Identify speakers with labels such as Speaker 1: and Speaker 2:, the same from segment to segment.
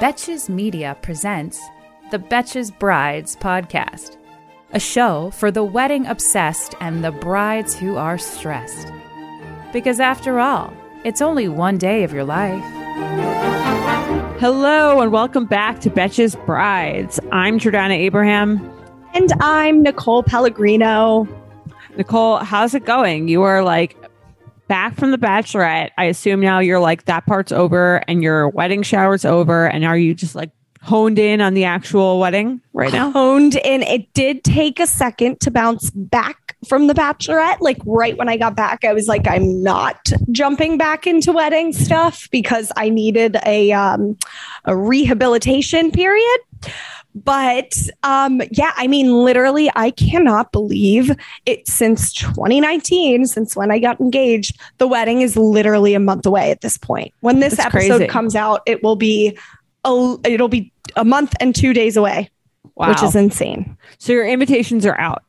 Speaker 1: Betches Media presents the Betches Brides podcast, a show for the wedding obsessed and the brides who are stressed. Because after all, it's only one day of your life.
Speaker 2: Hello and welcome back to Betches Brides. I'm Jordana Abraham.
Speaker 3: And I'm Nicole Pellegrino.
Speaker 2: Nicole, how's it going? You are like back from the bachelorette. I assume now you're like that part's over and your wedding shower's over. And are you just like honed in on the actual wedding right now?
Speaker 3: Honed in. It did take a second to bounce back from the bachelorette. Like right when I got back, I was like, I'm not jumping back into wedding stuff because I needed a um, a rehabilitation period. But um, yeah, I mean, literally, I cannot believe it since 2019, since when I got engaged. The wedding is literally a month away at this point. When this
Speaker 2: That's
Speaker 3: episode
Speaker 2: crazy.
Speaker 3: comes out, it will be a, it'll be a month and two days away,
Speaker 2: Wow.
Speaker 3: which is insane.
Speaker 2: so your invitations are out.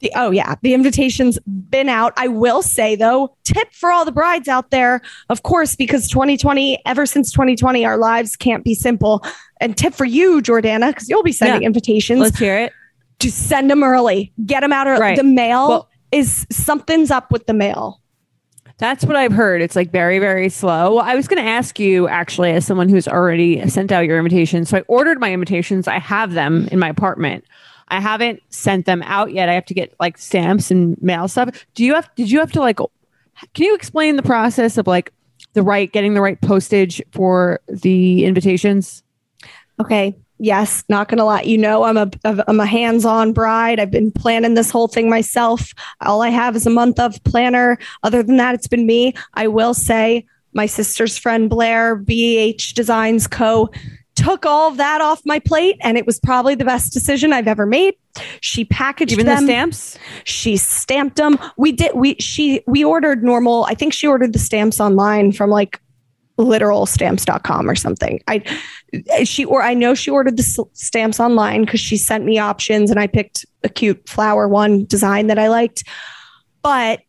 Speaker 3: The, oh yeah, the invitation's been out. I will say though, tip for all the brides out there, of course, because 2020, ever since 2020, our lives can't be simple. And tip for you, Jordana, because you'll be sending
Speaker 2: Yeah.
Speaker 3: invitations.
Speaker 2: Let's hear it.
Speaker 3: to send them early, get them out early.
Speaker 2: Right.
Speaker 3: The mail
Speaker 2: Well-
Speaker 3: is something's up with the mail.
Speaker 2: That's what I've heard. It's like very, very slow. Well, I was going to ask you actually, as someone who's already sent out your invitations. So I ordered my invitations. I have them in my apartment. I haven't sent them out yet. I have to get like stamps and mail stuff. Do you have? Did you have to like? Can you explain the process of like the right getting the right postage for the invitations?
Speaker 3: Okay. Yes, not gonna lie. You know, I'm a I'm a hands-on bride. I've been planning this whole thing myself. All I have is a month of planner. Other than that, it's been me. I will say my sister's friend Blair, BH Designs Co. took all of that off my plate, and it was probably the best decision I've ever made. She packaged
Speaker 2: Even
Speaker 3: them.
Speaker 2: the stamps?
Speaker 3: She stamped them. We did. We she we ordered normal. I think she ordered the stamps online from like literalstamps.com or something. I she or I know she ordered the stamps online because she sent me options and I picked a cute flower one design that I liked. But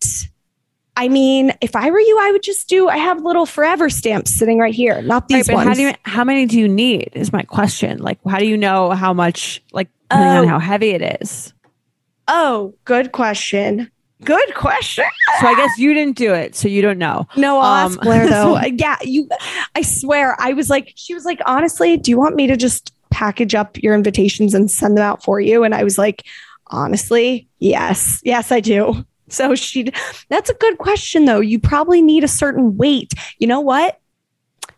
Speaker 3: I mean, if I were you, I would just do. I have little forever stamps sitting right here, not
Speaker 2: Right,
Speaker 3: these
Speaker 2: but
Speaker 3: ones.
Speaker 2: how do you? How many do you need? Is my question. Like, how do you know how much? Like,
Speaker 3: Oh.
Speaker 2: how heavy it is.
Speaker 3: oh, good question. Good question.
Speaker 2: So I guess you didn't do it, so you don't know.
Speaker 3: No, I'll
Speaker 2: Um,
Speaker 3: ask Blair though. Yeah, you. I swear, I was like, she was like, honestly, do you want me to just package up your invitations and send them out for you? And I was like, honestly, yes, yes, I do. So she. That's a good question though. You probably need a certain weight. You know what?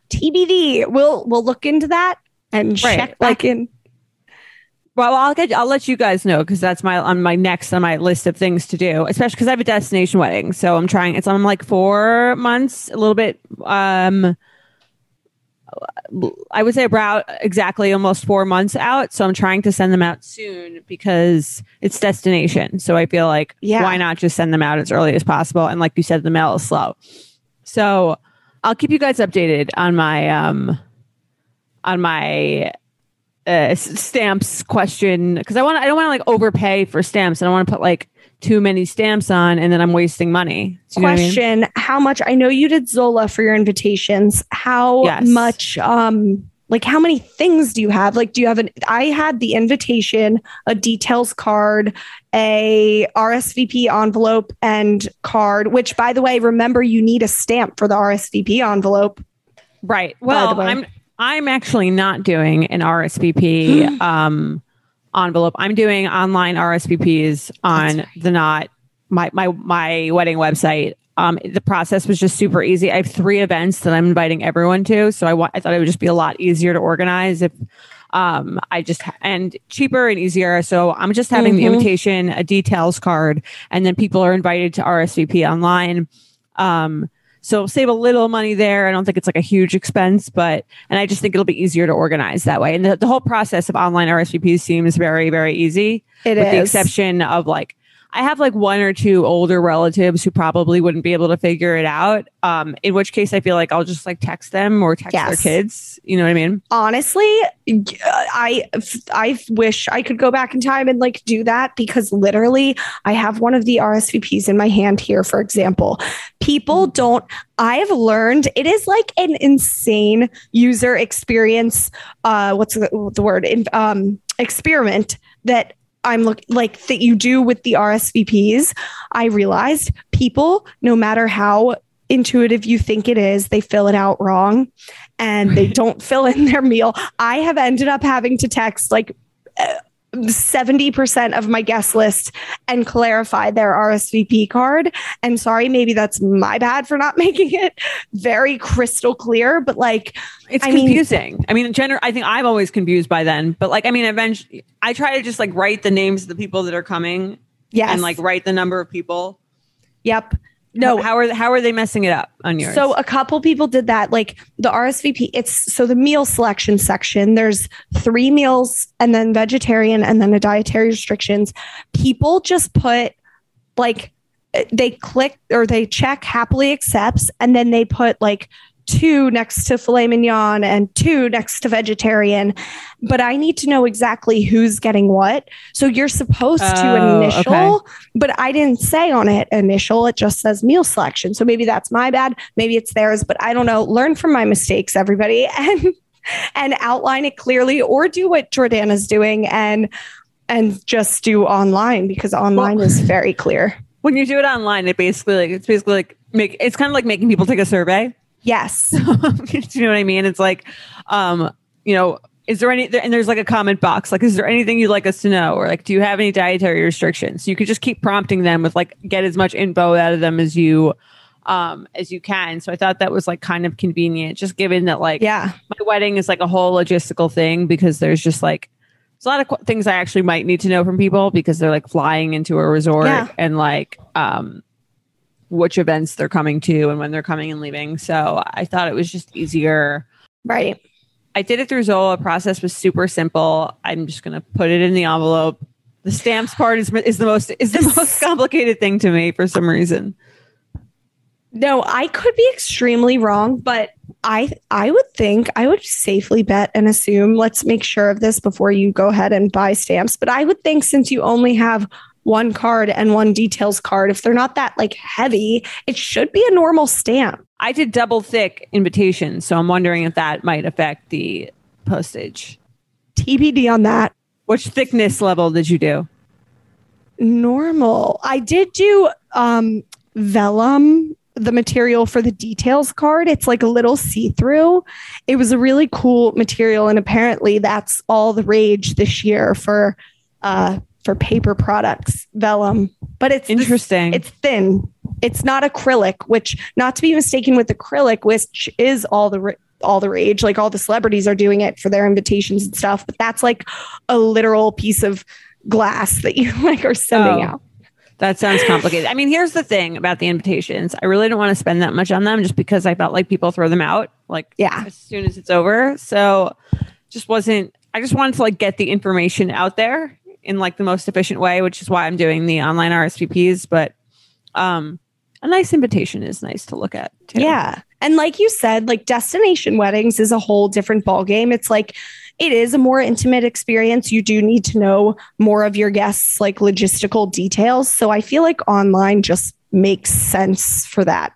Speaker 3: TBD. We'll we'll look into that and
Speaker 2: Right,
Speaker 3: check back
Speaker 2: like-
Speaker 3: in.
Speaker 2: Well, I'll get. I'll let you guys know because that's my on my next on my list of things to do. Especially because I have a destination wedding, so I'm trying. It's I'm like four months, a little bit. Um, I would say about exactly almost four months out. So I'm trying to send them out soon because it's destination. So I feel like
Speaker 3: Yeah.
Speaker 2: why not just send them out as early as possible? And like you said, the mail is slow. So I'll keep you guys updated on my um on my uh, stamps question because I want I don't want to like overpay for stamps. And i don't want to put like too many stamps on and then I'm wasting money. Do you know what I mean?
Speaker 3: question how much i know you did zola for your invitations how
Speaker 2: Yes.
Speaker 3: much um like how many things do you have like do you have an i had the invitation a details card a rsvp envelope and card which by the way remember you need a stamp for the rsvp envelope
Speaker 2: Right. Well. I'm I'm actually not doing an RSVP um, envelope. I'm doing online RSVPs on the not my my my wedding website. Um, the process was just super easy. I have three events that I'm inviting everyone to, so I want I thought it would just be a lot easier to organize if um I just and cheaper and easier. So I'm just having the
Speaker 3: Mhm.
Speaker 2: invitation, a details card, and then people are invited to RSVP online. Um, so save a little money there. I don't think it's like a huge expense, but and I just think it'll be easier to organize that way. And the, the whole process of online RSVPs seems very, very easy
Speaker 3: It
Speaker 2: with the exception of like I have like one or two older relatives who probably wouldn't be able to figure it out. Um, in which case I feel like I'll just like text them or text their kids. You know what I mean?
Speaker 3: honestly i i wish i could go back in time and like do that because literally i have one of the rsvps in my hand here for example people don't i have learned it is like an insane user experience uh what's the, the word In, um experiment that I'm look like that you do with the RSVPs. I realized people, no matter how intuitive you think it is, they fill it out wrong and they don't fill in their meal. I have ended up having to text like 70% of my guest list and clarify their RSVP card. And sorry, maybe that's my bad for not making it very crystal clear, but like,
Speaker 2: It's
Speaker 3: I mean-
Speaker 2: confusing. I mean, in general, I think I'm always confused by then. But like, I mean, eventually, I try to just like write the names of the people that are coming
Speaker 3: yes.
Speaker 2: and like write the number of people.
Speaker 3: yep. No,
Speaker 2: how are how are they messing it up on yours?
Speaker 3: So a couple people did that. Like the RSVP, it's so the meal selection section, there's three meals and then vegetarian and then a dietary restrictions. People just put like eh, they click or they check happily accepts and then they put like two next to filet mignon and two next to vegetarian. But I need to know exactly who's getting what. So you're supposed to
Speaker 2: Oh,
Speaker 3: initial,
Speaker 2: okay.
Speaker 3: but I didn't say on it initial. It just says meal selection. So maybe that's my bad. Maybe it's theirs, but I don't know. Learn from my mistakes, everybody, and and outline it clearly, or do what Jordana's doing and and just do online because online
Speaker 2: Well-
Speaker 3: is very clear.
Speaker 2: when you do it online, it basically like it's basically like make it's kind of like making people take a survey.
Speaker 3: Yes.
Speaker 2: do you know what I mean? It's like, um, you know, is there any and there's like a comment box like is there anything you'd like us to know or like do you have any dietary restrictions so you could just keep prompting them with like get as much info out of them as you um as you can so i thought that was like kind of convenient just given that like
Speaker 3: Yeah.
Speaker 2: my wedding is like a whole logistical thing because there's just like there's a lot of qu- things i actually might need to know from people because they're like flying into a resort
Speaker 3: Yeah.
Speaker 2: and like um which events they're coming to and when they're coming and leaving so i thought it was just easier
Speaker 3: Right.
Speaker 2: I did it through Zola. Process was super simple. I'm just gonna put it in the envelope. The stamps part is is the most is the most complicated thing to me for some reason.
Speaker 3: No, I could be extremely wrong, but I I would think I would safely bet and assume let's make sure of this before you go ahead and buy stamps, but I would think since you only have one card and one details card if they're not that like heavy, it should be a normal stamp.
Speaker 2: I did double thick invitations, so I'm wondering if that might affect the postage.
Speaker 3: TBD on that.
Speaker 2: Which thickness level did you do?
Speaker 3: Normal. I did do um vellum the material for the details card. It's like a little see-through. It was a really cool material and apparently that's all the rage this year for uh for paper products, vellum. But it's
Speaker 2: Interesting.
Speaker 3: it's thin. It's not acrylic, which not to be mistaken with acrylic, which is all the all the rage. Like all the celebrities are doing it for their invitations and stuff. But that's like a literal piece of glass that you like are sending
Speaker 2: Oh.
Speaker 3: out.
Speaker 2: That sounds complicated. I mean, here's the thing about the invitations. I really don't want to spend that much on them just because I felt like people throw them out like
Speaker 3: Yeah.
Speaker 2: as soon as it's over. So just wasn't I just wanted to like get the information out there in like the most efficient way, which is why I'm doing the online RSVPs. But um a nice invitation is nice to look at too.
Speaker 3: Yeah. And like you said, like destination weddings is a whole different ballgame. It's like it is a more intimate experience. You do need to know more of your guests' like logistical details. So I feel like online just makes sense for that.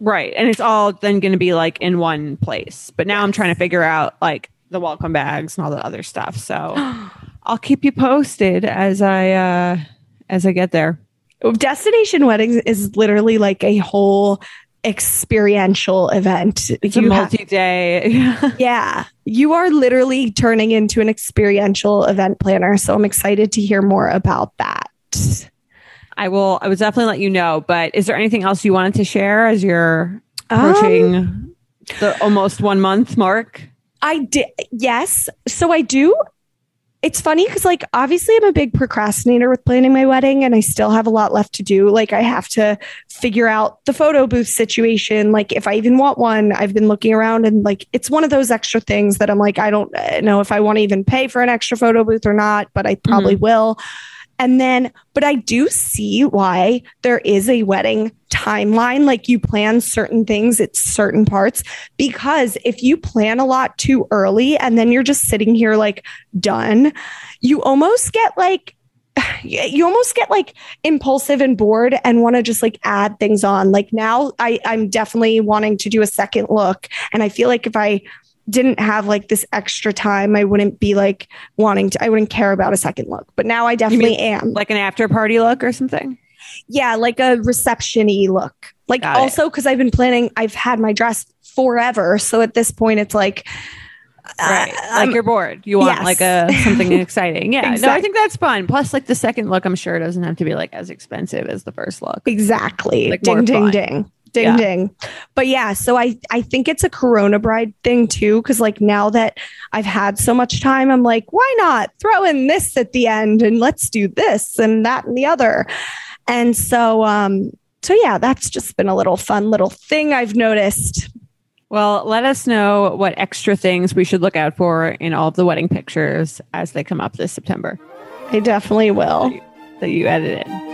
Speaker 2: Right. And it's all then gonna be like in one place. But now I'm trying to figure out like the welcome bags and all the other stuff. So I'll keep you posted as I uh as I get there.
Speaker 3: Destination weddings is literally like a whole experiential event.
Speaker 2: It's a
Speaker 3: You have-
Speaker 2: multi-day.
Speaker 3: yeah, you are literally turning into an experiential event planner. So I'm excited to hear more about that.
Speaker 2: I will. I would definitely let you know. But is there anything else you wanted to share as you're
Speaker 3: Um,
Speaker 2: approaching the almost one month mark?
Speaker 3: I did. Yes. So I do. It's funny because, like, obviously, I'm a big procrastinator with planning my wedding, and I still have a lot left to do. Like, I have to figure out the photo booth situation. Like, if I even want one, I've been looking around, and like, it's one of those extra things that I'm like, I don't uh, know if I want to even pay for an extra photo booth or not, but I probably will. And then, but I do see why there is a wedding timeline. Like you plan certain things at certain parts, because if you plan a lot too early and then you're just sitting here like done, you almost get like, you almost get like impulsive and bored and want to just like add things on. Like now I, I'm definitely wanting to do a second look. And I feel like if I didn't have like this extra time, I wouldn't be like wanting to, I wouldn't care about a second look. But now I definitely am.
Speaker 2: Like an after party look or something?
Speaker 3: yeah, like a reception y look. Like
Speaker 2: Got
Speaker 3: also because I've been planning, I've had my dress forever. So at this point, it's like,
Speaker 2: Right.
Speaker 3: uh,
Speaker 2: like
Speaker 3: I'm-
Speaker 2: you're bored. You want
Speaker 3: yes.
Speaker 2: like a something exciting. Yeah. No, I think that's fun. Plus, like the second look, I'm sure doesn't have to be like as expensive as the first look.
Speaker 3: Exactly.
Speaker 2: Like
Speaker 3: ding, ding,
Speaker 2: fun.
Speaker 3: ding. Ding
Speaker 2: Yeah.
Speaker 3: ding. But yeah, so I I think it's a Corona bride thing too cuz like now that I've had so much time I'm like why not throw in this at the end and let's do this and that and the other. And so um so yeah, that's just been a little fun little thing I've noticed.
Speaker 2: Well, let us know what extra things we should look out for in all of the wedding pictures as they come up this September
Speaker 3: I definitely will.
Speaker 2: that you edited.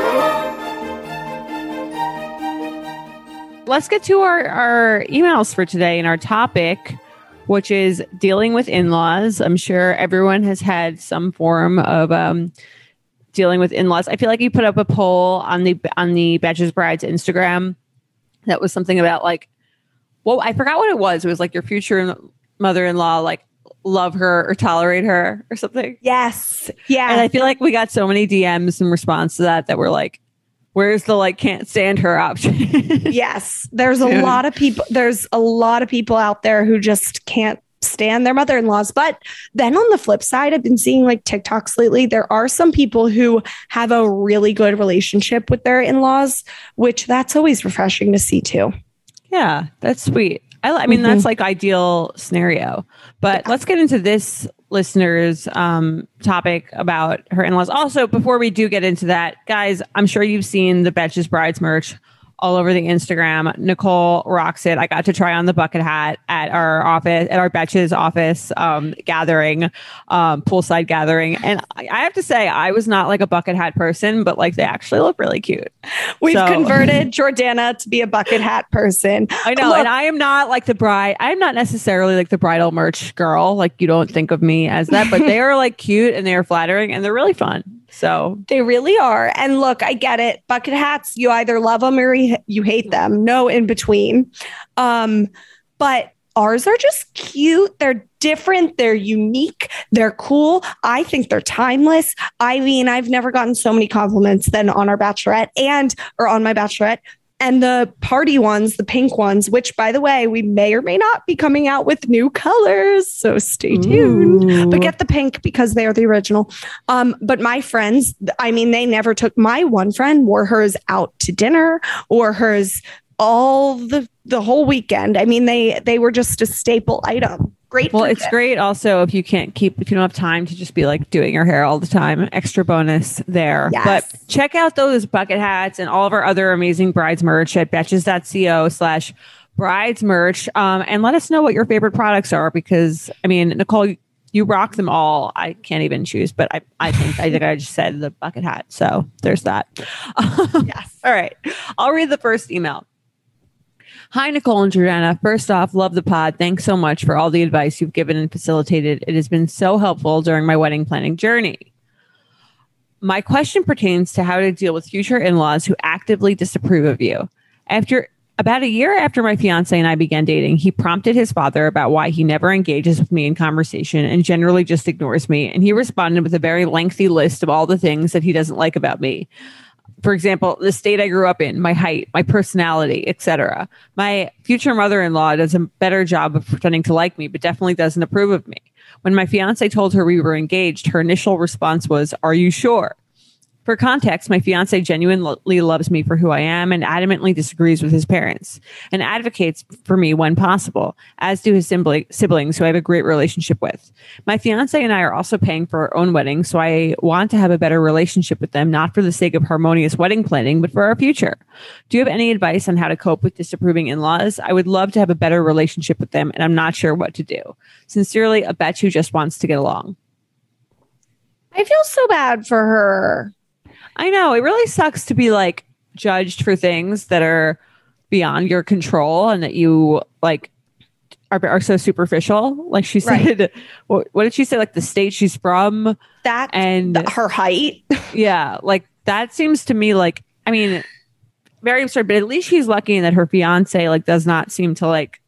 Speaker 2: Let's get to our, our emails for today and our topic, which is dealing with in laws. I'm sure everyone has had some form of um, dealing with in laws. I feel like you put up a poll on the on the Betches Brides Instagram that was something about like, well, I forgot what it was. It was like your future mother in law, like love her or tolerate her or something.
Speaker 3: Yes. Yeah.
Speaker 2: And I feel like we got so many DMs in response to that that were like, where's the like can't stand her option?
Speaker 3: yes there's a lot of people there's a lot of people out there who just can't stand their mother-in-laws but then on the flip side i've been seeing like tiktoks lately there are some people who have a really good relationship with their in-laws which that's always refreshing to see too
Speaker 2: Yeah, that's sweet. I, I mean, that's mm-hmm. like ideal scenario. But let's get into this listener's um, topic about her in laws. Also, before we do get into that, guys, I'm sure you've seen the Betches Brides merch all over the Instagram. Nicole rocks it. I got to try on the bucket hat at our office, at our Betches office um, gathering, um, poolside gathering. And I I have to say, I was not like a bucket hat person, but like they actually look really cute.
Speaker 3: we've
Speaker 2: So-
Speaker 3: converted jordana to be a bucket hat person
Speaker 2: I know,
Speaker 3: Look,
Speaker 2: and I am not like the bride. I'm not necessarily like the bridal merch girl. Like you don't think of me as that, but they are like cute and they are flattering and they're really fun. So
Speaker 3: They really are. And look, I get it. Bucket hats, you either love them or you hate them. No in between. Um, but ours are just cute. They're different. They're unique. They're cool. I think they're timeless. I mean, I've never gotten so many compliments than on our bachelorette and or on my bachelorette. And the party ones, the pink ones, which by the way, we may or may not be coming out with new colors. So stay tuned but get the pink because they're the original. Um, but my friends, I mean, they never took my one friend wore hers out to dinner or hers all the the whole weekend. I mean, they they were just a staple item. Great.
Speaker 2: Well, it's great also if you can't keep if you don't have time to just be like doing your hair all the time. Extra bonus there.
Speaker 3: Yes.
Speaker 2: But check out those bucket hats and all of our other amazing brides merch at betches.co slash brides merch. Um, and let us know what your favorite products are because I mean, Nicole, you, you rock them all. I can't even choose, but I, I think I think I just said the bucket hat. So there's that.
Speaker 3: Yes.
Speaker 2: All right. I'll read the first email. Hi, Nicole and Jordana. First off, love the pod. Thanks so much for all the advice you've given and facilitated. It has been so helpful during my wedding planning journey. My question pertains to how to deal with future in laws who actively disapprove of you. After about a year after my fiance and I began dating, he prompted his father about why he never engages with me in conversation and generally just ignores me. And he responded with a very lengthy list of all the things that he doesn't like about me for example, the state I grew up in, my height, my personality, etc. My future mother-in-law does a better job of pretending to like me, but definitely doesn't approve of me. When my fiance told her we were engaged, her initial response was, "Are you sure?" For context, my fiance genuinely loves me for who I am and adamantly disagrees with his parents and advocates for me when possible, as do his siblings who I have a great relationship with. My fiance and I are also paying for our own wedding, so I want to have a better relationship with them, not for the sake of harmonious wedding planning, but for our future. Do you have any advice on how to cope with disapproving in laws? I would love to have a better relationship with them, and I'm not sure what to do. Sincerely, a bet who just wants to get along.
Speaker 3: I feel so bad for her.
Speaker 2: I know it really sucks to be like judged for things that are beyond your control and that you like are, are so superficial. Like she
Speaker 3: Right.
Speaker 2: said, what, what did she say? Like the state she's from,
Speaker 3: That
Speaker 2: and
Speaker 3: th- her height.
Speaker 2: yeah, like that seems to me like I mean, very absurd. But at least she's lucky in that her fiance like does not seem to like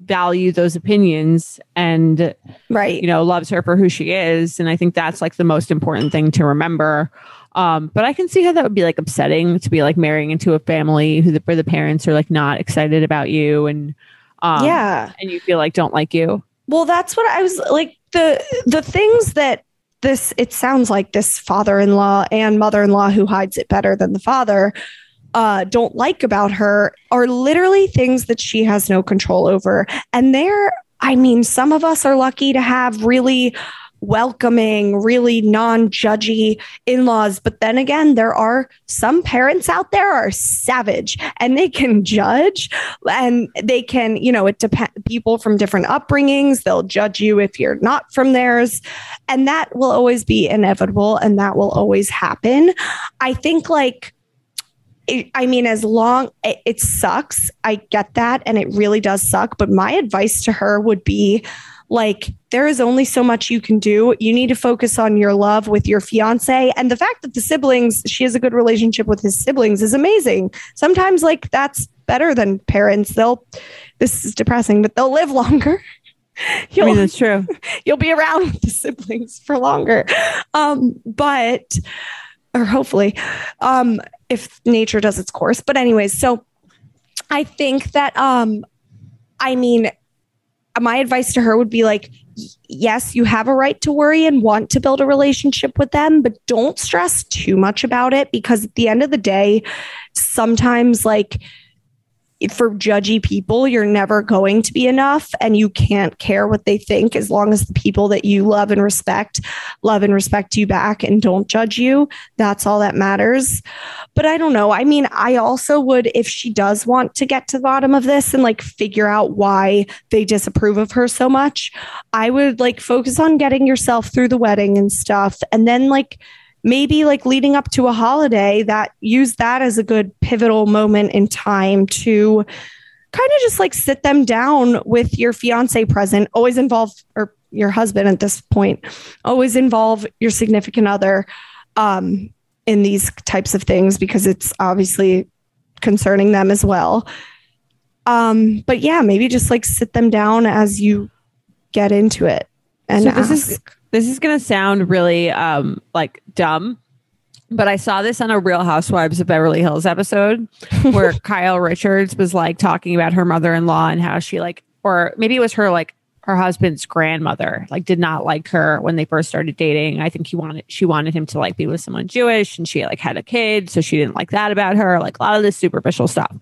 Speaker 2: value those opinions and
Speaker 3: right.
Speaker 2: you know loves her for who she is and i think that's like the most important thing to remember um but i can see how that would be like upsetting to be like marrying into a family who the, where the parents are like not excited about you and um
Speaker 3: yeah.
Speaker 2: and you feel like don't like you
Speaker 3: Well, that's what I was like the the things that this it sounds like this father-in-law and mother-in-law who hides it better than the father uh don't like about her are literally things that she has no control over. And they're I mean, some of us are lucky to have really welcoming, really non-judgy in-laws, but then again, there are some parents out there are savage and they can judge and they can, you know, it depends people from different upbringings, they'll judge you if you're not from theirs, and that will always be inevitable and that will always happen. I think like I mean, as long it sucks, I get that, and it really does suck. But my advice to her would be like, there is only so much you can do. You need to focus on your love with your fiance. And the fact that the siblings, she has a good relationship with his siblings is amazing. Sometimes, like, that's better than parents. They'll, this is depressing, but they'll live longer.
Speaker 2: i
Speaker 3: You'll,
Speaker 2: mean that's true
Speaker 3: you'll be around the siblings for longer. Um, but, or hopefully, um, if nature does its course. But, anyways, so I think that, um, I mean, my advice to her would be like, yes, you have a right to worry and want to build a relationship with them, but don't stress too much about it because at the end of the day, sometimes like for judgy people, you're never going to be enough and you can't care what they think as long as the people that you love and respect love and respect you back and don't judge you. That's all that matters. But I don't know. I mean, I also would, if she does want to get to the bottom of this and like figure out why they disapprove of her so much, I would like focus on getting yourself through the wedding and stuff. And then like, maybe like leading up to a holiday that use that as a good pivotal moment in time to kind of just like sit them down with your fiance present always involve or your husband at this point always involve your significant other um, in these types of things because it's obviously concerning them as well. Um, but yeah, maybe just like sit them down as you get into it and
Speaker 2: So
Speaker 3: ask.
Speaker 2: is this is gonna sound really um like dumb, but I saw this on a Real Housewives of Beverly Hills episode where Kyle Richards was like talking about her mother-in-law and how she like, or maybe it was her like her husband's grandmother like did not like her when they first started dating. I think he wanted she wanted him to like be with someone Jewish and she like had a kid, so she didn't like that about her. Like a lot of this superficial stuff.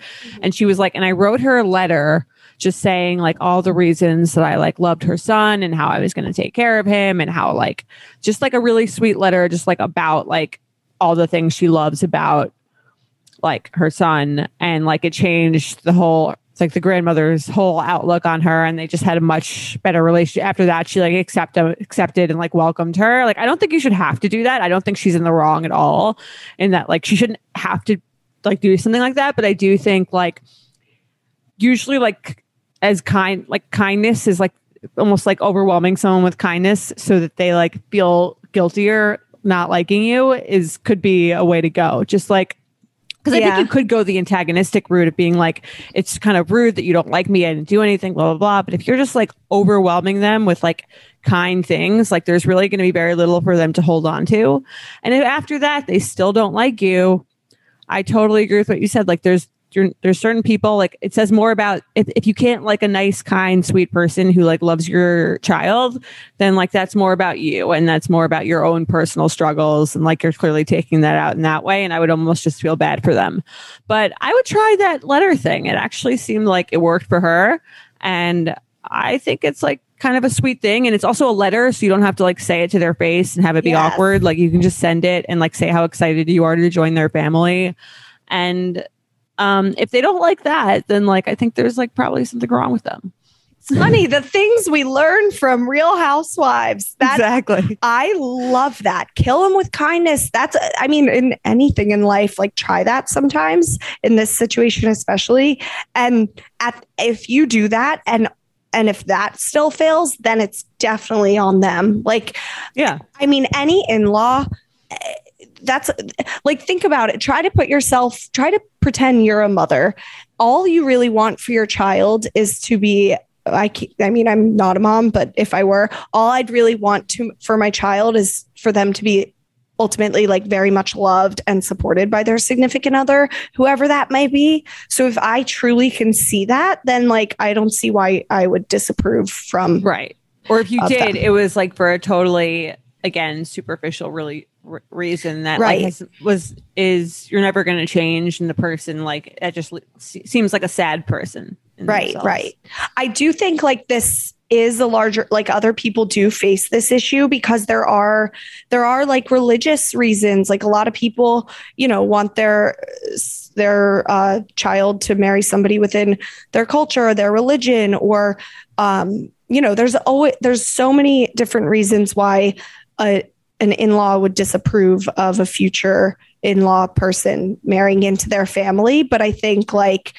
Speaker 2: And she was like, and I wrote her a letter just saying like all the reasons that I like loved her son and how I was going to take care of him and how like just like a really sweet letter just like about like all the things she loves about like her son. And like it changed the whole like the grandmother's whole outlook on her. And they just had a much better relationship. After that she like accept, uh, accepted and like welcomed her. Like i don't think you should have to do that. I don't think she's in the wrong at all in that like she shouldn't have to like do something like that. But i do think like usually like as kind like kindness is like almost like overwhelming someone with kindness so that they like feel guiltier not liking you is could be a way to go just like because I think you could go the antagonistic route of being like, it's kind of rude that you don't like me. I didn't do anything, blah, blah, blah. But if you're just like overwhelming them with like kind things, like there's really going to be very little for them to hold on to. And if after that, they still don't like you, I totally agree with what you said. Like there's, there's certain people like it says more about if, if you can't like a nice kind sweet person who like loves your child then like that's more about you and that's more about your own personal struggles and like you're clearly taking that out in that way and i would almost just feel bad for them. But i would try that letter thing. It actually seemed like it worked for her and i think it's like kind of a sweet thing and it's also a letter so you don't have to like say it to their face and have it be
Speaker 3: Yes.
Speaker 2: awkward. Like you can just send it and like say how excited you are to join their family. And um if they don't like that then like i think there's like probably something wrong with them
Speaker 3: It's funny the things we learn from Real Housewives. That
Speaker 2: exactly
Speaker 3: I love that. Kill them with kindness. That's I mean in anything in life like try that sometimes in this situation especially. And at if you do that and and if that still fails, then it's definitely on them. Like
Speaker 2: yeah
Speaker 3: I mean, any in law, that's like, think about it. Try to put yourself, try to pretend you're a mother. All you really want for your child is to be. I, I mean, I'm not a mom, but if I were, all I'd really want to for my child is for them to be ultimately like very much loved and supported by their significant other, whoever that may be. So if I truly can see that, then like I don't see why I would disapprove from
Speaker 2: Right. Or if you did,
Speaker 3: them.
Speaker 2: it was like for a totally again superficial really r- reason that
Speaker 3: Right.
Speaker 2: like has, was is you're never going to change and the person like it just le- seems like a sad person.
Speaker 3: right
Speaker 2: themselves.
Speaker 3: right i do think like this is a larger like other people do face this issue because there are there are like religious reasons like a lot of people you know want their their uh, child to marry somebody within their culture or their religion or um you know there's always there's so many different reasons why a, an in-law would disapprove of a future in-law person marrying into their family but i think like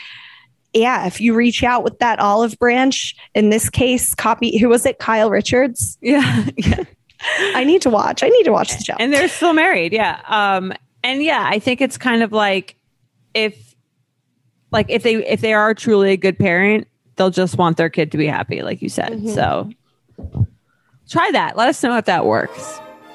Speaker 3: yeah, if you reach out with that olive branch, in this case, copy who was it? Kyle Richards.
Speaker 2: Yeah. yeah.
Speaker 3: I need to watch. I need to watch the show.
Speaker 2: and they're still married yeah um and yeah i think it's kind of like if like if they if they are truly a good parent they'll just want their kid to be happy like you said
Speaker 3: Mhm.
Speaker 2: so try that let us know if that works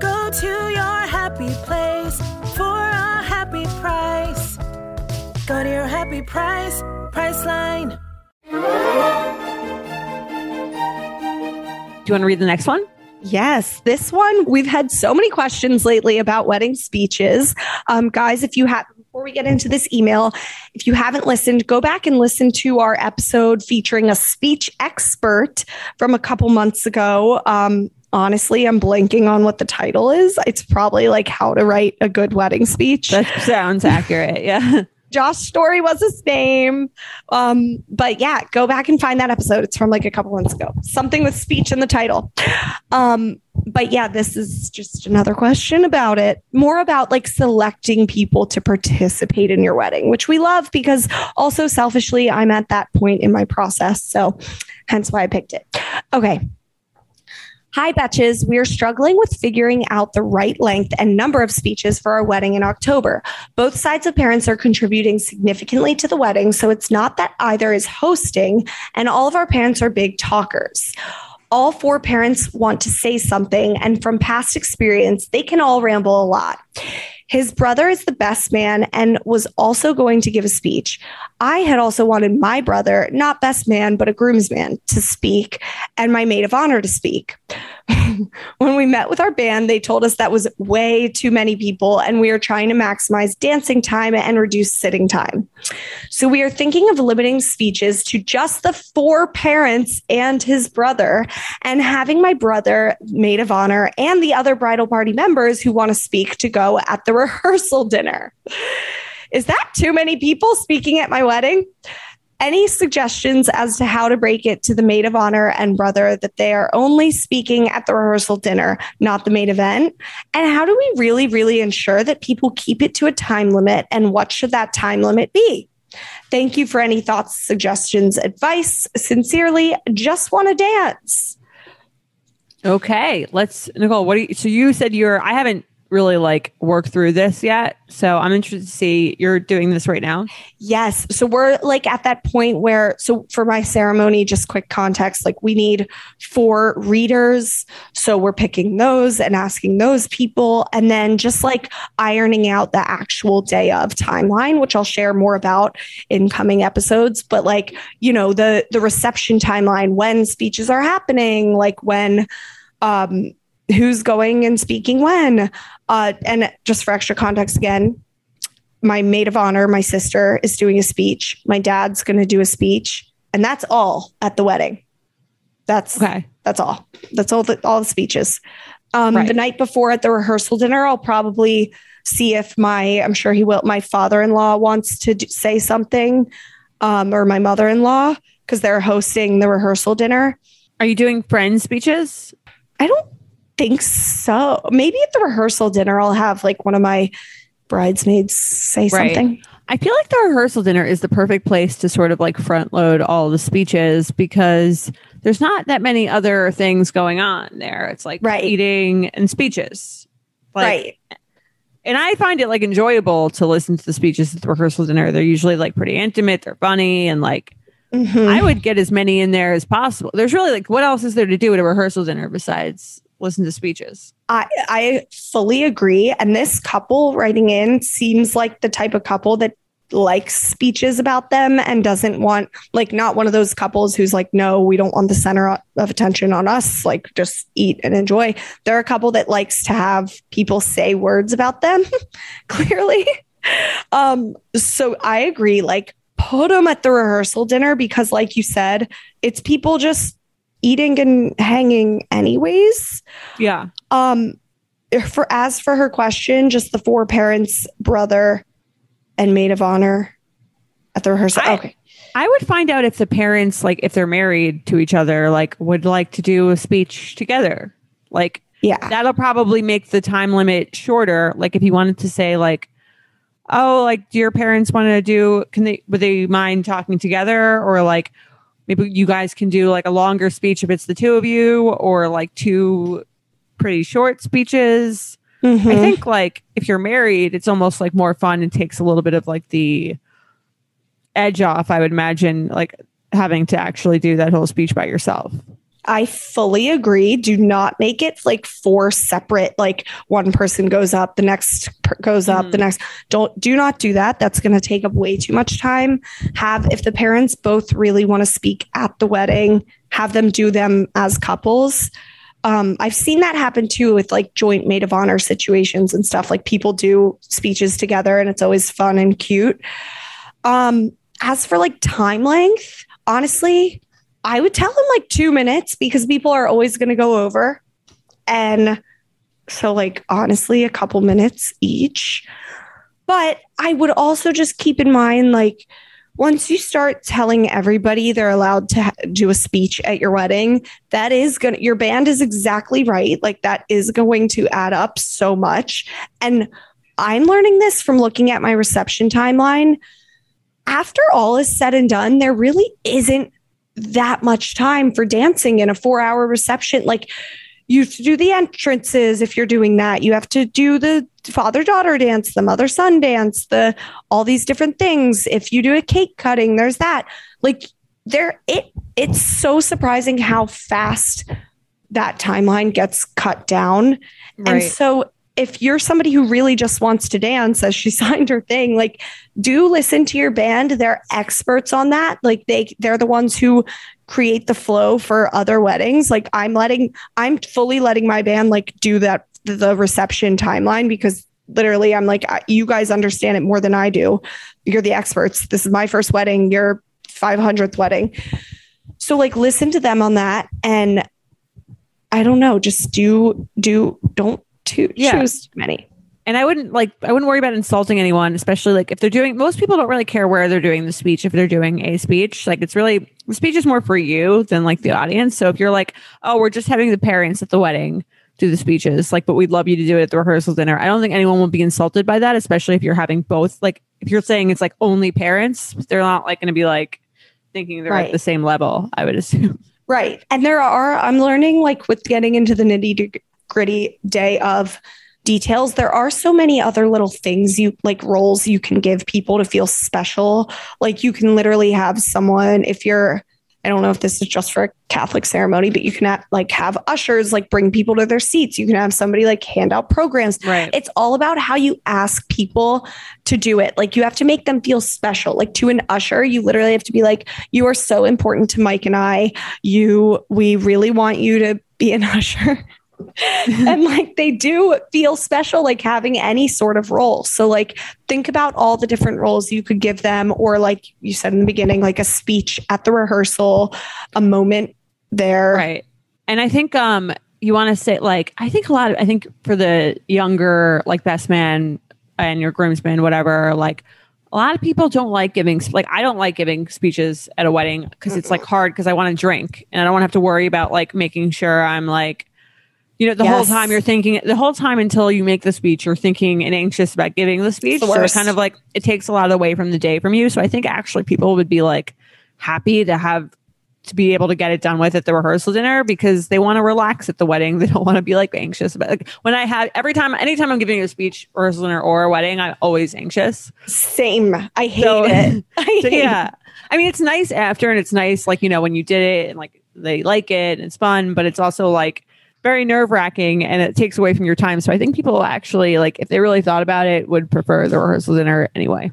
Speaker 4: Go to your happy place for a happy price. Go to your happy price, Priceline.
Speaker 2: do you want to read the next one
Speaker 3: Yes, this one we've had so many questions lately about wedding speeches. Um, guys, if you have before we get into this email, if you haven't listened, go back and listen to our episode featuring a speech expert from a couple months ago. Um, honestly I'm blanking on what the title is. It's probably like how to write a good wedding speech.
Speaker 2: That sounds accurate. Yeah.
Speaker 3: Josh Story was his name. Um, but yeah, go back and find that episode. It's from like a couple months ago. Something with speech in the title. Um, but yeah, this is just another question about it. More about like selecting people to participate in your wedding, which we love because also selfishly, I'm at that point in my process. So hence why I picked it. Okay. Hi, Betches. We are struggling with figuring out the right length and number of speeches for our wedding in October. Both sides of parents are contributing significantly to the wedding, so it's not that either is hosting, and all of our parents are big talkers. All four parents want to say something, and from past experience, they can all ramble a lot. His brother is the best man and was also going to give a speech. I had also wanted my brother, not best man, but a groomsman, to speak and my maid of honor to speak. when we met with our band, they told us that was way too many people and we are trying to maximize dancing time and reduce sitting time. So we are thinking of limiting speeches to just the four parents and his brother and having my brother, maid of honor, and the other bridal party members who want to speak to go at the rehearsal dinner. Is that too many people speaking at my wedding? Any suggestions as to how to break it to the maid of honor and brother that they are only speaking at the rehearsal dinner, not the main event? And how do we really, really ensure that people keep it to a time limit? And what should that time limit be? Thank you for any thoughts, suggestions, advice. Sincerely, just want to dance.
Speaker 2: Okay. Let's, Nicole, what do you, so you said you're, I haven't really like work through this yet. So I'm interested to see you're doing this right now.
Speaker 3: Yes. So we're like at that point where, so for my ceremony, just quick context, like we need four readers. So we're picking those and asking those people, and then just like ironing out the actual day of timeline, which I'll share more about in coming episodes. But like, you know, the the reception timeline, when speeches are happening, like when um who's going and speaking when. Uh, and just for extra context again, my maid of honor, my sister, is doing a speech. My dad's going to do a speech, and that's all at the wedding. That's
Speaker 2: Okay.
Speaker 3: That's all. That's all the all the speeches. Um,
Speaker 2: Right.
Speaker 3: The night before at the rehearsal dinner, I'll probably see if my I'm sure he will. My father-in-law wants to do, say something, um, or my mother-in-law because they're hosting the rehearsal dinner.
Speaker 2: Are you doing friend speeches?
Speaker 3: I don't think so. Maybe at the rehearsal dinner, I'll have like one of my bridesmaids say
Speaker 2: Right.
Speaker 3: something.
Speaker 2: I feel like the rehearsal dinner is the perfect place to sort of like front load all the speeches because there's not that many other things going on there. It's like
Speaker 3: Right.
Speaker 2: eating and speeches. Like,
Speaker 3: right.
Speaker 2: And I find it like enjoyable to listen to the speeches at the rehearsal dinner. They're usually like pretty intimate, they're funny, and like
Speaker 3: Mhm.
Speaker 2: I would get as many in there as possible. There's really like what else is there to do at a rehearsal dinner besides listen to speeches?
Speaker 3: I, I fully agree. And this couple writing in seems like the type of couple that likes speeches about them and doesn't want, like, not one of those couples who's like, no, we don't want the center of attention on us. Like, just eat and enjoy. They're a couple that likes to have people say words about them, clearly. Um, so I agree. Like, put them at the rehearsal dinner because, like you said, it's people just eating and hanging, anyways.
Speaker 2: Yeah.
Speaker 3: Um, for as for her question, just the four parents, brother, and maid of honor at the rehearsal.
Speaker 2: I-
Speaker 3: okay,
Speaker 2: I would find out if the parents, like if they're married to each other, like would like to do a speech together. Like
Speaker 3: yeah,
Speaker 2: that'll probably make the time limit shorter. Like if you wanted to say like, oh, like do your parents want to do, can they, would they mind talking together? Or like maybe you guys can do like a longer speech if it's the two of you or like two pretty short speeches. I
Speaker 3: Mhm.
Speaker 2: think like if you're married, it's almost like more fun and takes a little bit of like the edge off, I would imagine, like having to actually do that whole speech by yourself.
Speaker 3: I fully agree. Do not make it like four separate. Like one person goes up, the next per- goes up, the next. Don't do not do that. That's going to take up way too much time. Have if the parents both really want to speak at the wedding, have them do them as couples. Um, I've seen that happen too with like joint maid of honor situations and stuff. Like people do speeches together, and it's always fun and cute. Um, as for like time length, honestly, I would tell them like two minutes because people are always going to go over. And so, like, honestly, a couple minutes each. But I would also just keep in mind, like, once you start telling everybody they're allowed to ha- do a speech at your wedding, that is going to, your band is exactly right. Like, that is going to add up so much. And I'm learning this from looking at my reception timeline. After all is said and done, there really isn't that much time for dancing in a four hour reception. Like, you have to do the entrances if you're doing that. You have to do the father daughter dance, the mother son dance, the all these different things. If you do a cake cutting, there's that. Like there it it's so surprising how fast that timeline gets cut down. And so if you're somebody who really just wants to dance as she signed her thing, like do listen to your band. They're experts on that. Like they they're the ones who create the flow for other weddings. Like I'm letting I'm fully letting my band like do that the reception timeline because literally I'm like you guys understand it more than I do. You're the experts. This is my first wedding, your 500th wedding. So like listen to them on that and I don't know, just do do don't to
Speaker 2: Yeah.
Speaker 3: choose too many.
Speaker 2: and I wouldn't like I wouldn't worry about insulting anyone, especially like if they're doing most people don't really care where they're doing the speech if they're doing a speech. Like it's really the speech is more for you than like the audience. So if you're like, oh, we're just having the parents at the wedding do the speeches, like, but we'd love you to do it at the rehearsal dinner. I don't think anyone will be insulted by that, especially if you're having both. Like if you're saying it's like only parents, they're not like gonna be like thinking they're
Speaker 3: Right.
Speaker 2: at the same level, I would assume.
Speaker 3: Right. And there are, I'm learning like with getting into the nitty gritty day of details, there are so many other little things you like roles you can give people to feel special. Like you can literally have someone, if you're, I don't know if this is just for a Catholic ceremony, but you can have, like have ushers like bring people to their seats. You can have somebody like hand out programs.
Speaker 2: Right.
Speaker 3: It's all about how you ask people to do it. Like you have to make them feel special. Like to an usher, you literally have to be like, you are so important to Mike and I. You, we really want you to be an usher. And like they do feel special, like having any sort of role. So, like, think about all the different roles you could give them, or like you said in the beginning, like a speech at the rehearsal, a moment there.
Speaker 2: Right. And I think um you want to say like I think a lot of I think for the younger like best man and your groomsman whatever like a lot of people don't like giving like I don't like giving speeches at a wedding because it's like hard because I want to drink and I don't want to have to worry about like making sure I'm like you know the whole time you're thinking the whole time until you make the speech you're thinking and anxious about giving the speech
Speaker 3: the
Speaker 2: so
Speaker 3: it's
Speaker 2: kind of like it takes a lot away from the day from you so I think actually people would be like happy to have to be able to get it done with at the rehearsal dinner because they want to relax at the wedding. They don't want to be like anxious about like when I have every time anytime I'm giving a speech, rehearsal dinner or a wedding, I'm always anxious.
Speaker 3: Same. I hate
Speaker 2: So-
Speaker 3: it. I
Speaker 2: So
Speaker 3: hate
Speaker 2: yeah. I mean it's nice after and it's nice like you know when you did it and like they like it and it's fun, but it's also like very nerve wracking and it takes away from your time. So I think people actually like if they really thought about it would prefer the rehearsal dinner anyway.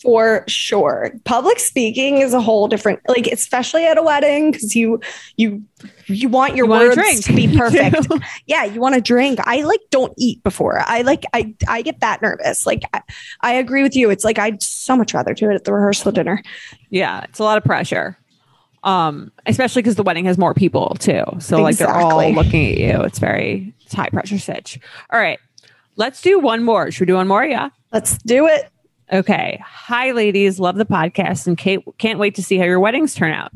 Speaker 3: for sure. Public speaking is a whole different like especially at a wedding cuz you you you want your
Speaker 2: You
Speaker 3: words
Speaker 2: drink,
Speaker 3: to be perfect. yeah, you want to drink. I like don't eat before. I like I I get that nervous. Like I, I agree with you. It's like I'd so much rather do it at the rehearsal dinner.
Speaker 2: Yeah, it's a lot of pressure. Um, especially because the wedding has more people too. So like they're all looking at you. It's very it's high pressure stitch. All right. Let's do one more. Should we do one more? Yeah.
Speaker 3: Let's do it.
Speaker 2: Okay. Hi, ladies. Love the podcast and Kate, can't wait to see how your weddings turn out.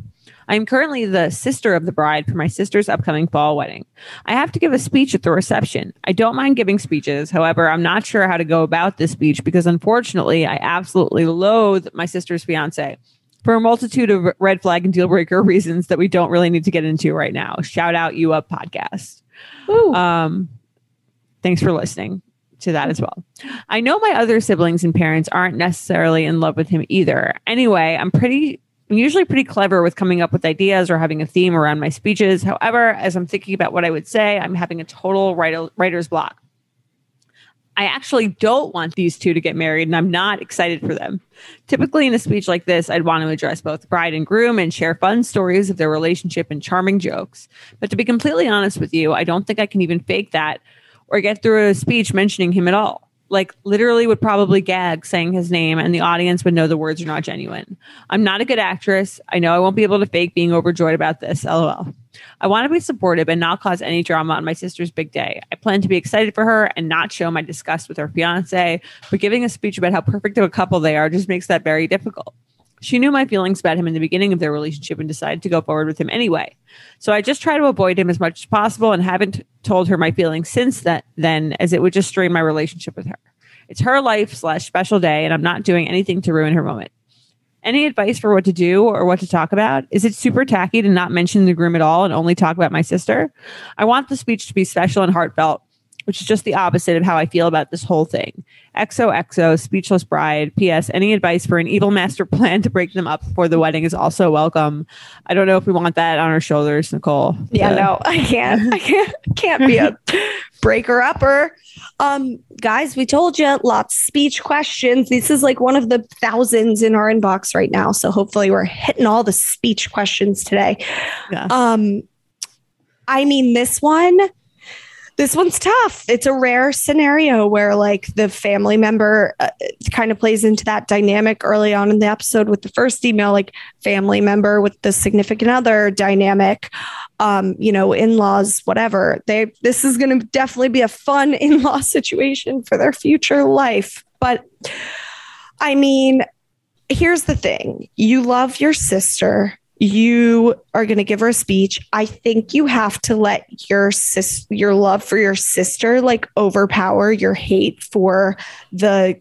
Speaker 2: I'm currently the sister of the bride for my sister's upcoming fall wedding. I have to give a speech at the reception. I don't mind giving speeches. However, I'm not sure how to go about this speech because unfortunately, I absolutely loathe my sister's fiance for a multitude of red flag and deal breaker reasons that we don't really need to get into right now. Shout out U Up podcast. Um, thanks for listening to that as well. I know my other siblings and parents aren't necessarily in love with him either. Anyway, I'm pretty I'm usually pretty clever with coming up with ideas or having a theme around my speeches. However, as I'm thinking about what I would say, I'm having a total writer, writer's block. I actually don't want these two to get married and I'm not excited for them. Typically, in a speech like this, I'd want to address both bride and groom and share fun stories of their relationship and charming jokes. But to be completely honest with you, I don't think I can even fake that or get through a speech mentioning him at all. Like literally would probably gag saying his name and the audience would know the words are not genuine. I'm not a good actress. I know I won't be able to fake being overjoyed about this. LOL. I want to be supportive and not cause any drama on my sister's big day. I plan to be excited for her and not show my disgust with her fiance, but giving a speech about how perfect of a couple they are just makes that very difficult. She knew my feelings about him in the beginning of their relationship and decided to go forward with him anyway. So I just try to avoid him as much as possible and haven't told her my feelings since that then as it would just strain my relationship with her. It's her life slash special day and I'm not doing anything to ruin her moment. Any advice for what to do or what to talk about? Is it super tacky to not mention the groom at all and only talk about my sister? I want the speech to be special and heartfelt, which is just the opposite of how I feel about this whole thing. XOXO, speechless bride. P.S. Any advice for an evil master plan to break them up before the wedding is also welcome. I don't know if we want that on our shoulders, Nicole.
Speaker 3: Yeah, no, I can't. I can't. Can't be a breaker upper. Um, guys, we told you lots of speech questions. This is like one of the thousands in our inbox right now. So hopefully we're hitting all the speech questions today.
Speaker 2: Yeah.
Speaker 3: Um, I mean, this one, this one's tough. It's a rare scenario where like the family member uh, kind of plays into that dynamic early on in the episode with the first email, like family member with the significant other dynamic, um, you know, in-laws, whatever. They this is going to definitely be a fun in-law situation for their future life. But I mean, here's the thing: you love your sister you are going to give her a speech. I think you have to let your sis your love for your sister like overpower your hate for the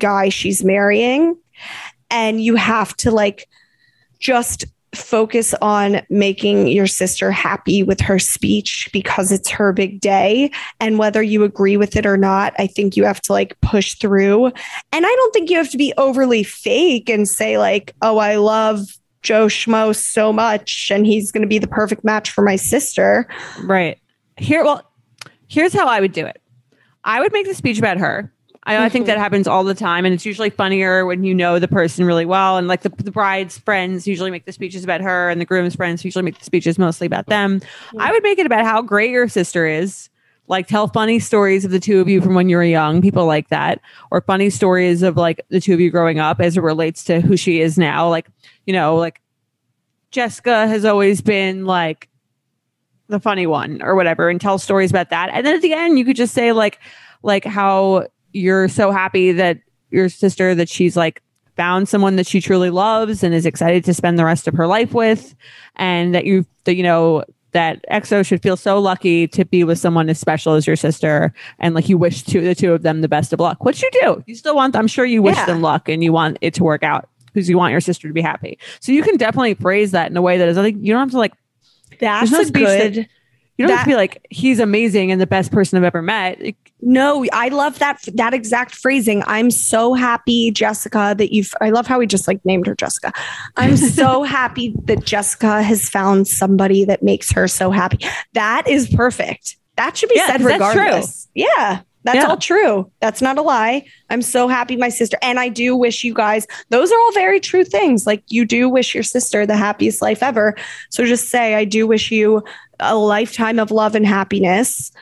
Speaker 3: guy she's marrying. And you have to like just focus on making your sister happy with her speech because it's her big day. And whether you agree with it or not i think you have to like push through. And i don't think you have to be overly fake and say like oh i love Joe Schmo so much and he's going to be the perfect match for my sister.
Speaker 2: Right. Here, well, here's how I would do it. I would make the speech about her. I, I think that mm-hmm. happens all the time, and it's usually funnier when you know the person really well. And like the, the bride's friends usually make the speeches about her, and the groom's friends usually make the speeches mostly about them. I would make it about how great your sister is. Like tell funny stories of the two of you from when you were young, people like that, or funny stories of like the two of you growing up as it relates to who she is now. Like, you know, like Jessica has always been like the funny one or whatever and tell stories about that. And then at the end you could just say like like how you're so happy that your sister that she's like found someone that she truly loves and is excited to spend the rest of her life with and that you that you know that EXO should feel so lucky to be with someone as special as your sister and like you wish to the two of them the best of luck. What you do? You still want I'm sure you wish
Speaker 3: Yeah.
Speaker 2: them luck and you want it to work out because you want your sister to be happy. So you can definitely phrase that in a way that is I like you don't have to like
Speaker 3: That's a
Speaker 2: speech that-
Speaker 3: good.
Speaker 2: You don't
Speaker 3: That-
Speaker 2: be like he's amazing and the best person I've ever met.
Speaker 3: No, I love that that exact phrasing. I'm so happy, Jessica, that you've. I love how we just like named her Jessica. I'm so happy that Jessica has found somebody that makes her so happy. That is perfect. That should be
Speaker 2: Yeah,
Speaker 3: said
Speaker 2: 'cause that's true.
Speaker 3: regardless. Yeah. That's
Speaker 2: Yeah.
Speaker 3: all true. That's not a lie. I'm so happy my sister and I do wish you guys those are all very true things. Like you do wish your sister the happiest life ever. So just say I do wish you a lifetime of love and happiness.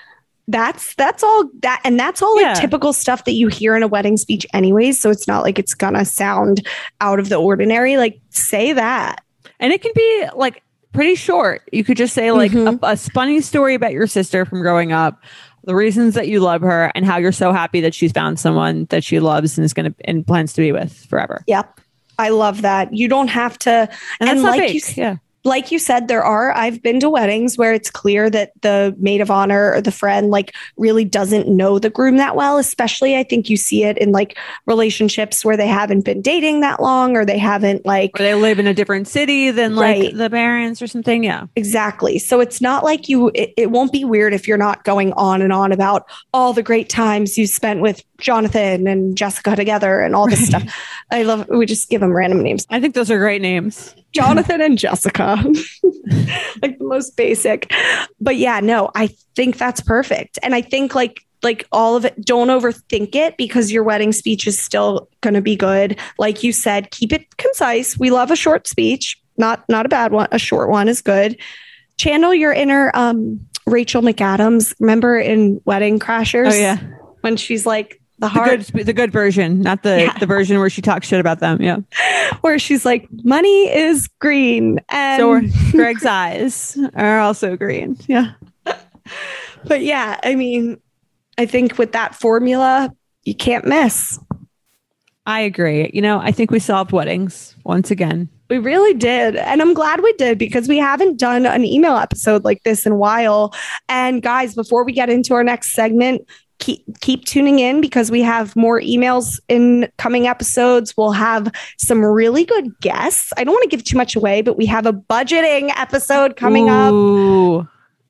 Speaker 3: That's that's all that and that's all like typical stuff that you hear in a wedding speech anyways, so it's not like it's gonna sound out of the ordinary. Like say that.
Speaker 2: and it can be like pretty short. You could just say like
Speaker 3: Mhm.
Speaker 2: a, a funny story about your sister from growing up, the reasons that you love her, and how you're so happy that she's found someone that she loves and is going to and plans to be with forever.
Speaker 3: Yep. I love that. You don't have to
Speaker 2: And, that's
Speaker 3: And
Speaker 2: not
Speaker 3: like you
Speaker 2: yeah.
Speaker 3: Like you said, there are, I've been to weddings where it's clear that the maid of honor or the friend like really doesn't know the groom that well. Especially, I think you see it in like relationships where they haven't been dating that long or they haven't like
Speaker 2: Or they live in a different city than like
Speaker 3: Right.
Speaker 2: the parents or something. Yeah.
Speaker 3: Exactly. So it's not like you, it, it won't be weird if you're not going on and on about all the great times you spent with Jonathan and Jessica together and all this stuff. I love, we just give them random names.
Speaker 2: I think those are great names.
Speaker 3: Jonathan and Jessica, like the most basic. But yeah, no, I think that's perfect. And I think like, like all of it, don't overthink it because your wedding speech is still going to be good. Like you said, keep it concise. We love a short speech, not not a bad one. A short one is good. Channel your inner um, Rachel McAdams. Remember in Wedding Crashers?
Speaker 2: Oh yeah.
Speaker 3: when she's like the
Speaker 2: The good, the good version, not the
Speaker 3: Yeah.
Speaker 2: the version where she talks shit about them. Yeah.
Speaker 3: where she's like, money is green. And
Speaker 2: So Greg's eyes are also green. Yeah.
Speaker 3: but yeah, I mean, I think with that formula, you can't miss.
Speaker 2: I agree. You know, I think we solved weddings once again.
Speaker 3: We really did. And I'm glad we did because we haven't done an email episode like this in a while. And guys, before we get into our next segment, keep keep tuning in because we have more emails in coming episodes. We'll have some really good guests. I don't want to give too much away, but we have a budgeting episode coming up.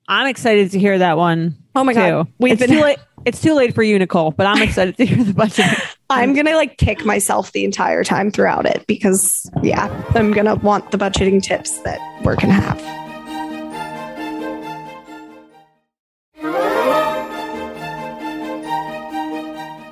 Speaker 2: I'm excited to hear that one.
Speaker 3: Oh my god. We've
Speaker 2: it's
Speaker 3: been
Speaker 2: too late. It's too late for you, Nicole, but I'm excited to hear the budget.
Speaker 3: I'm gonna like kick myself the entire time throughout it because yeah, I'm gonna want the budgeting tips that we're gonna have.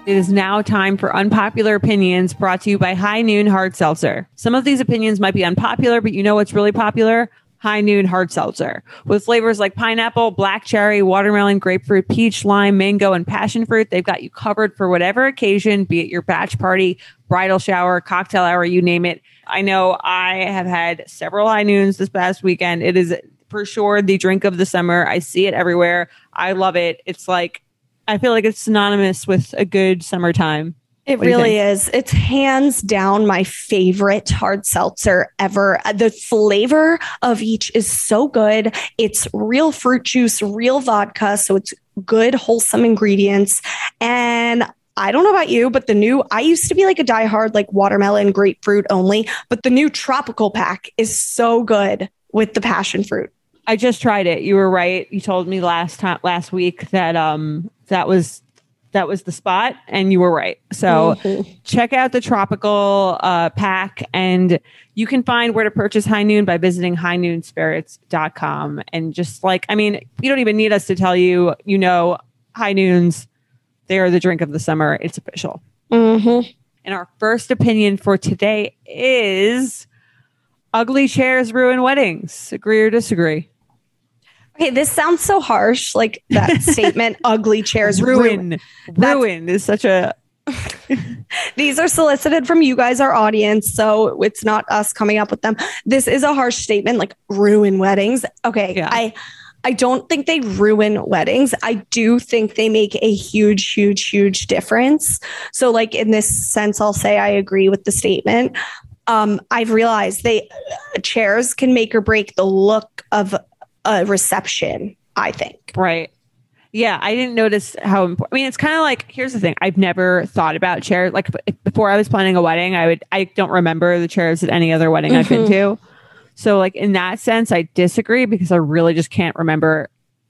Speaker 2: It is now time for unpopular opinions brought to you by High Noon Hard Seltzer. Some of these opinions might be unpopular, but you know what's really popular? High Noon Hard Seltzer. With flavors like pineapple, black cherry, watermelon, grapefruit, peach, lime, mango, and passion fruit, they've got you covered for whatever occasion, be it your batch party, bridal shower, cocktail hour, you name it. I know I have had several High Noons this past weekend. It is for sure the drink of the summer. I see it everywhere. I love it. It's like I feel like it's synonymous with a good summertime.
Speaker 3: It really is. It's hands down my favorite hard seltzer ever. The flavor of each is so good. It's real fruit juice, real vodka. So it's good, wholesome ingredients. And I don't know about you, but the new, I used to be like a diehard, like watermelon, grapefruit only, but the new tropical pack is so good with the passion fruit.
Speaker 2: I just tried it. You were right. You told me last time last week that um that was that was the spot and you were right. So check out the tropical uh, pack and you can find where to purchase High Noon by visiting highnoonspirits.com and just like I mean, you don't even need us to tell you, you know, High Noons they are the drink of the summer. It's official.
Speaker 3: Mm-hmm.
Speaker 2: And our first opinion for today is ugly chairs ruin weddings. Agree or disagree?
Speaker 3: Okay, this sounds so harsh, like that statement, ugly chairs ruin.
Speaker 2: ruin. Ruin is such a
Speaker 3: These are solicited from you guys, our audience. So it's not us coming up with them. This is a harsh statement, like ruin weddings. Okay.
Speaker 2: Yeah.
Speaker 3: I I don't think they ruin weddings. I do think they make a huge, huge, huge difference. So, like in this sense, I'll say I agree with the statement. Um, I've realized they chairs can make or break the look of a reception. I think.
Speaker 2: right. Yeah, I didn't notice how important. I mean, it's kind of like here's the thing. I've never thought about chairs. Like before I was planning a wedding, I would I don't remember the chairs at any other wedding I've been mm-hmm. to. So like in that sense, I disagree because I really just can't remember.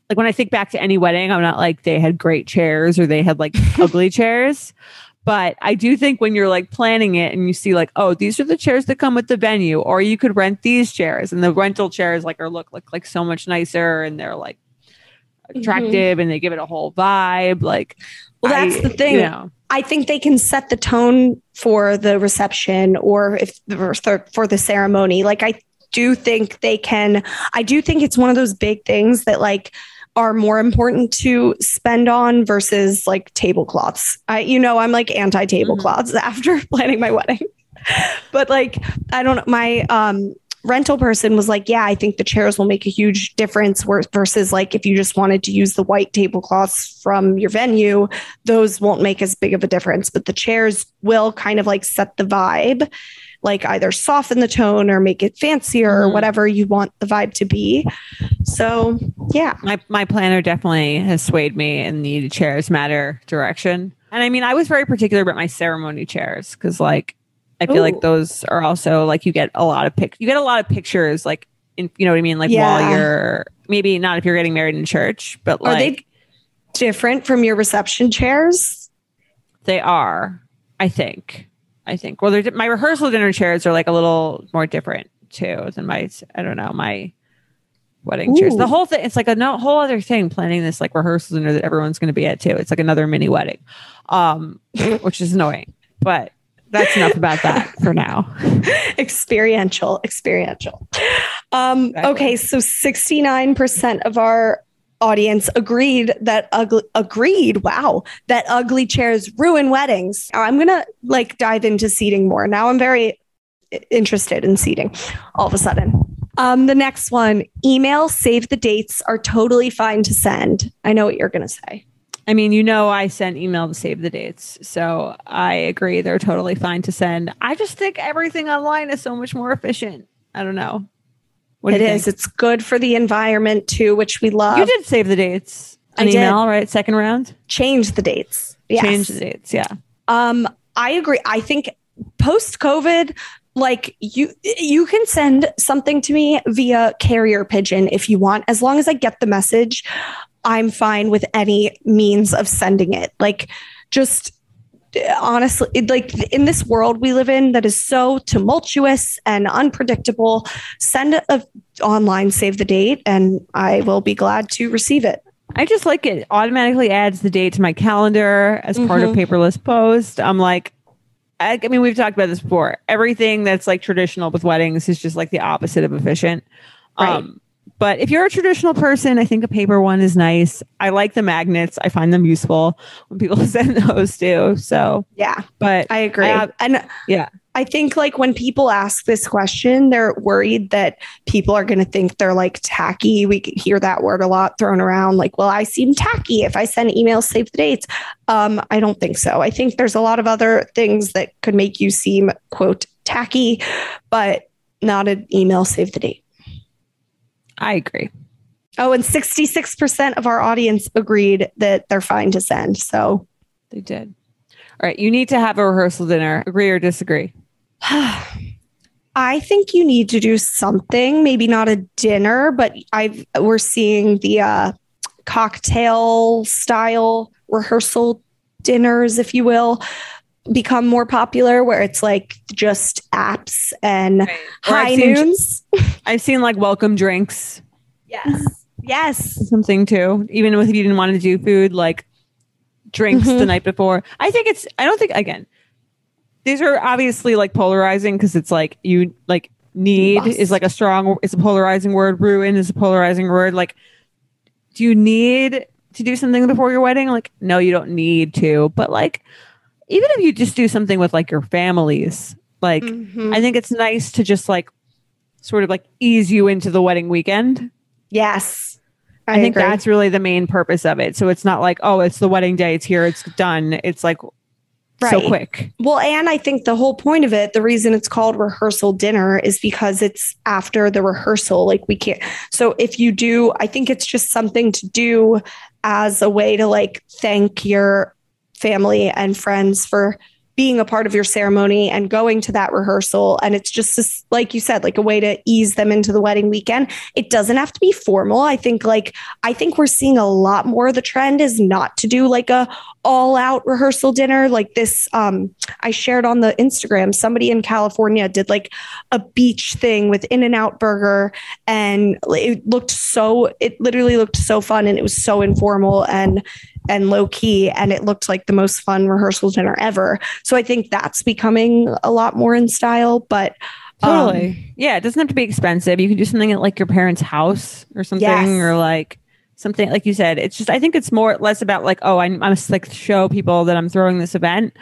Speaker 2: Like when I think back to any wedding, I'm not like they had great chairs or they had like ugly chairs. But I do think when you're like planning it and you see like, oh, these are the chairs that come with the venue, or you could rent these chairs, and the rental chairs like are look like like so much nicer, and they're like mm-hmm. attractive, and they give it a whole vibe. Like,
Speaker 3: Well, that's
Speaker 2: I-
Speaker 3: the thing.
Speaker 2: You know,
Speaker 3: I think they can set the tone for the reception or if for the ceremony. Like I do think they can. I do think it's one of those big things that like are more important to spend on versus like tablecloths. I, you know, I'm like anti tablecloths after planning my wedding, but like I don't. My um rental person was like, yeah, I think the chairs will make a huge difference versus like if you just wanted to use the white tablecloths from your venue, those won't make as big of a difference, but the chairs will kind of like set the vibe, like either soften the tone or make it fancier or
Speaker 2: Mhm.
Speaker 3: whatever you want the vibe to be. So, yeah.
Speaker 2: my my planner definitely has swayed me in the chairs matter direction. And I mean, I was very particular about my ceremony chairs because, like, I feel
Speaker 3: Ooh.
Speaker 2: like those are also like you get a lot of pic, you get a lot of pictures, like, in, you know what I mean, like
Speaker 3: Yeah.
Speaker 2: while you're maybe not if you're getting married in church, but
Speaker 3: Are
Speaker 2: like
Speaker 3: they different from your reception chairs?
Speaker 2: they are. I think. I think. Well, di- my rehearsal dinner chairs are like a little more different too than my. I don't know my wedding chairs. The whole thing. It's like a no, whole other thing. Planning this like rehearsal dinner that everyone's going to be at too. It's like another mini wedding, um, which is annoying. But that's enough about that for now.
Speaker 3: experiential experiential um
Speaker 2: Exactly.
Speaker 3: okay so 69% of our audience agreed that ugly agreed wow that ugly chairs ruin weddings i'm gonna like dive into seating more now i'm very interested in seating all of a sudden um the next one email save the dates are totally fine to send i know what you're gonna say
Speaker 2: I mean, you know, I sent email to save the dates. So I agree. They're totally fine to send. I just think everything online is so much more efficient. I don't know. What
Speaker 3: It
Speaker 2: do you
Speaker 3: is.
Speaker 2: think?
Speaker 3: it's good for the environment too which we love
Speaker 2: You did save the dates.
Speaker 3: I
Speaker 2: An
Speaker 3: did.
Speaker 2: email, right? Second round?
Speaker 3: change the dates yes.
Speaker 2: Change the dates. Yeah.
Speaker 3: Um, I agree. I think post COVID, like you you can send something to me via carrier pigeon if you want, as long as I get the message. I'm fine with any means of sending it. Like just honestly like in this world we live in that is so tumultuous and unpredictable send a online save the date and i will be glad to receive it
Speaker 2: I just like it automatically adds the date to my calendar as part of
Speaker 3: Mhm.
Speaker 2: paperless post. I'm like, I, I mean, we've talked about this before. Everything that's like traditional with weddings is just like the opposite of efficient.
Speaker 3: Right.
Speaker 2: Um, but if you're a traditional person, I think a paper one is nice. I like the magnets. I find them useful when people send those too. So,
Speaker 3: yeah
Speaker 2: but
Speaker 3: I agree.
Speaker 2: have-
Speaker 3: and
Speaker 2: yeah,
Speaker 3: I think like when people ask this question, they're worried that people are going to think they're like tacky. We hear that word a lot thrown around like, well, I seem tacky if I send emails, save the dates. Um, I don't think so. I think there's a lot of other things that could make you seem, quote, tacky, but not an email, save the date.
Speaker 2: I agree.
Speaker 3: Oh, and 66% of our audience agreed that they're fine to send. So
Speaker 2: They did. All right. You need to have a rehearsal dinner. Agree or disagree?
Speaker 3: I think you need to do something, maybe not a dinner, but I've we're seeing the uh, cocktail style rehearsal dinners, if you will, become more popular where it's like just apps and
Speaker 2: Or
Speaker 3: high
Speaker 2: I've seen- I've seen like welcome drinks,
Speaker 3: Yes. Yes.
Speaker 2: something too. Even if you didn't want to do food, like drinks the
Speaker 3: Mhm.
Speaker 2: night before. I think it's. I don't think again. These are obviously like polarizing because it's like you like need is like a strong. It's a polarizing word. Ruin is a polarizing word. Like, do you need to do something before your wedding? Like, no, you don't need to. But like, even if you just do something with like your families, like
Speaker 3: Mhm.
Speaker 2: I think it's nice to just like sort of like ease you into the wedding weekend.
Speaker 3: Yes.
Speaker 2: I, think
Speaker 3: agree.
Speaker 2: that's really the main purpose of it. So it's not like, oh, it's the wedding day, it's here, it's done. It's like so quick.
Speaker 3: Well, and I think the whole point of it, the reason it's called rehearsal dinner is because it's after the rehearsal. Like we can't. So if you do, I think it's just something to do as a way to like thank your family and friends for being a part of your ceremony and going to that rehearsal. And it's just like you said, like a way to ease them into the wedding weekend. It doesn't have to be formal. I think like I think we're seeing a lot more the trend is not to do like a all out rehearsal dinner like this um I shared on the Instagram somebody in California did like a beach thing with In-N-Out Burger and it looked so it literally looked so fun and it was so informal and and low key and it looked like the most fun rehearsal dinner ever. So I think that's becoming a lot more in style but um,
Speaker 2: Totally. yeah. It doesn't have to be expensive. You can do something at like your parents' house or something,
Speaker 3: Yes.
Speaker 2: or like something like you said. It's just I think it's more less about like, oh, I'm I'm just like show people that I'm throwing this event.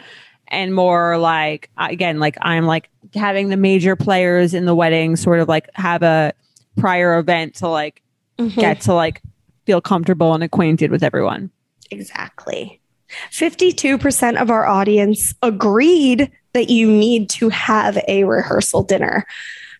Speaker 2: And more like again, like I'm like having the major players in the wedding sort of like have a prior event to like
Speaker 3: mhm.
Speaker 2: get to like feel comfortable and acquainted with everyone.
Speaker 3: Exactly. 52% of our audience agreed that you need to have a rehearsal dinner,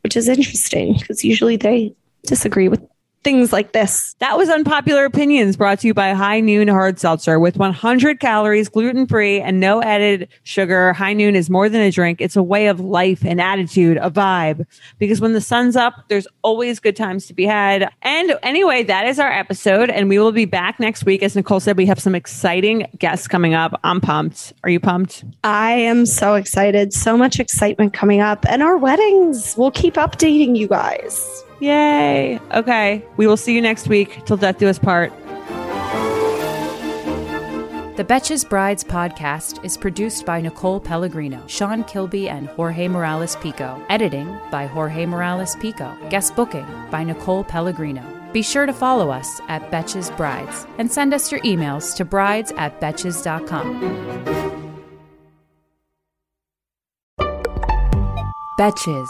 Speaker 3: which is interesting because usually they disagree with things like this.
Speaker 2: That was Unpopular Opinions brought to you by High Noon Hard Seltzer with 100 calories, gluten free, and no added sugar. High Noon is more than a drink, it's a way of life, an attitude, a vibe. Because when the sun's up, there's always good times to be had. And anyway, that is our episode, and we will be back next week. As Nicole said, we have some exciting guests coming up. I'm pumped. Are you pumped?
Speaker 3: I am so excited. So much excitement coming up. And our weddings, we'll keep updating you guys.
Speaker 2: Yay. Okay. We will see you next week. Till death do us part.
Speaker 1: The Betches Brides podcast is produced by Nicole Pellegrino, Sean Kilby, and Jorge Morales Pico. Editing by Jorge Morales Pico. Guest booking by Nicole Pellegrino. Be sure to follow us at Betches Brides and send us your emails to brides at betches.com. Betches.